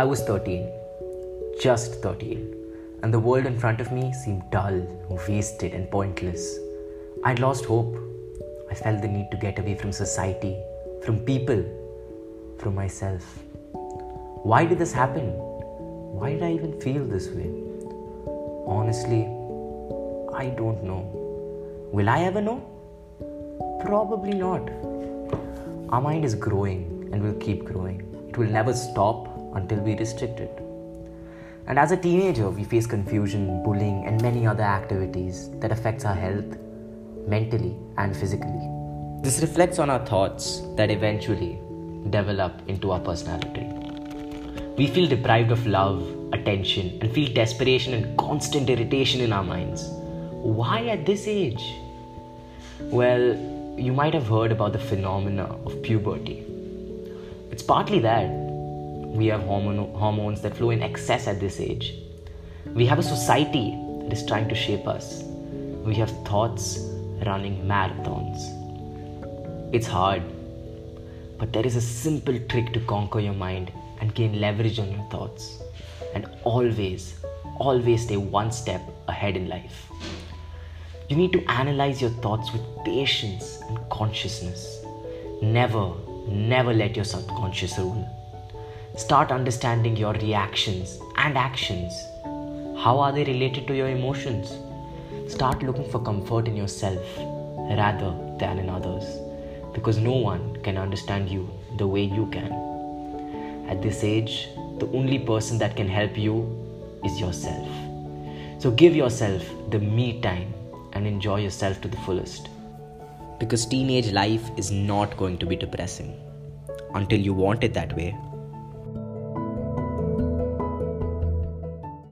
I was 13, just 13, and the world in front of me seemed dull, wasted, and pointless. I'd lost hope. I felt the need to get away from society, from people, from myself. Why did this happen? Why did I even feel this way? Honestly, I don't know. Will I ever know? Probably not. Our mind is growing and will keep growing. It will never stop until we restrict it. And as a teenager, we face confusion, bullying, and many other activities that affects our health mentally and physically. This reflects on our thoughts that eventually develop into our personality. We feel deprived of love, attention, and feel desperation and constant irritation in our minds. Why at this age? Well, you might have heard about the phenomena of puberty. It's partly that we have hormone, hormones that flow in excess at this age. We have a society that is trying to shape us. We have thoughts running marathons. It's hard, but there is a simple trick to conquer your mind and gain leverage on your thoughts. And always, always stay one step ahead in life. You need to analyze your thoughts with patience and consciousness. Never, never let your subconscious rule. Start understanding your reactions and actions. How are they related to your emotions? Start looking for comfort in yourself rather than in others because no one can understand you the way you can. At this age, the only person that can help you is yourself. So give yourself the me time and enjoy yourself to the fullest. Because teenage life is not going to be depressing until you want it that way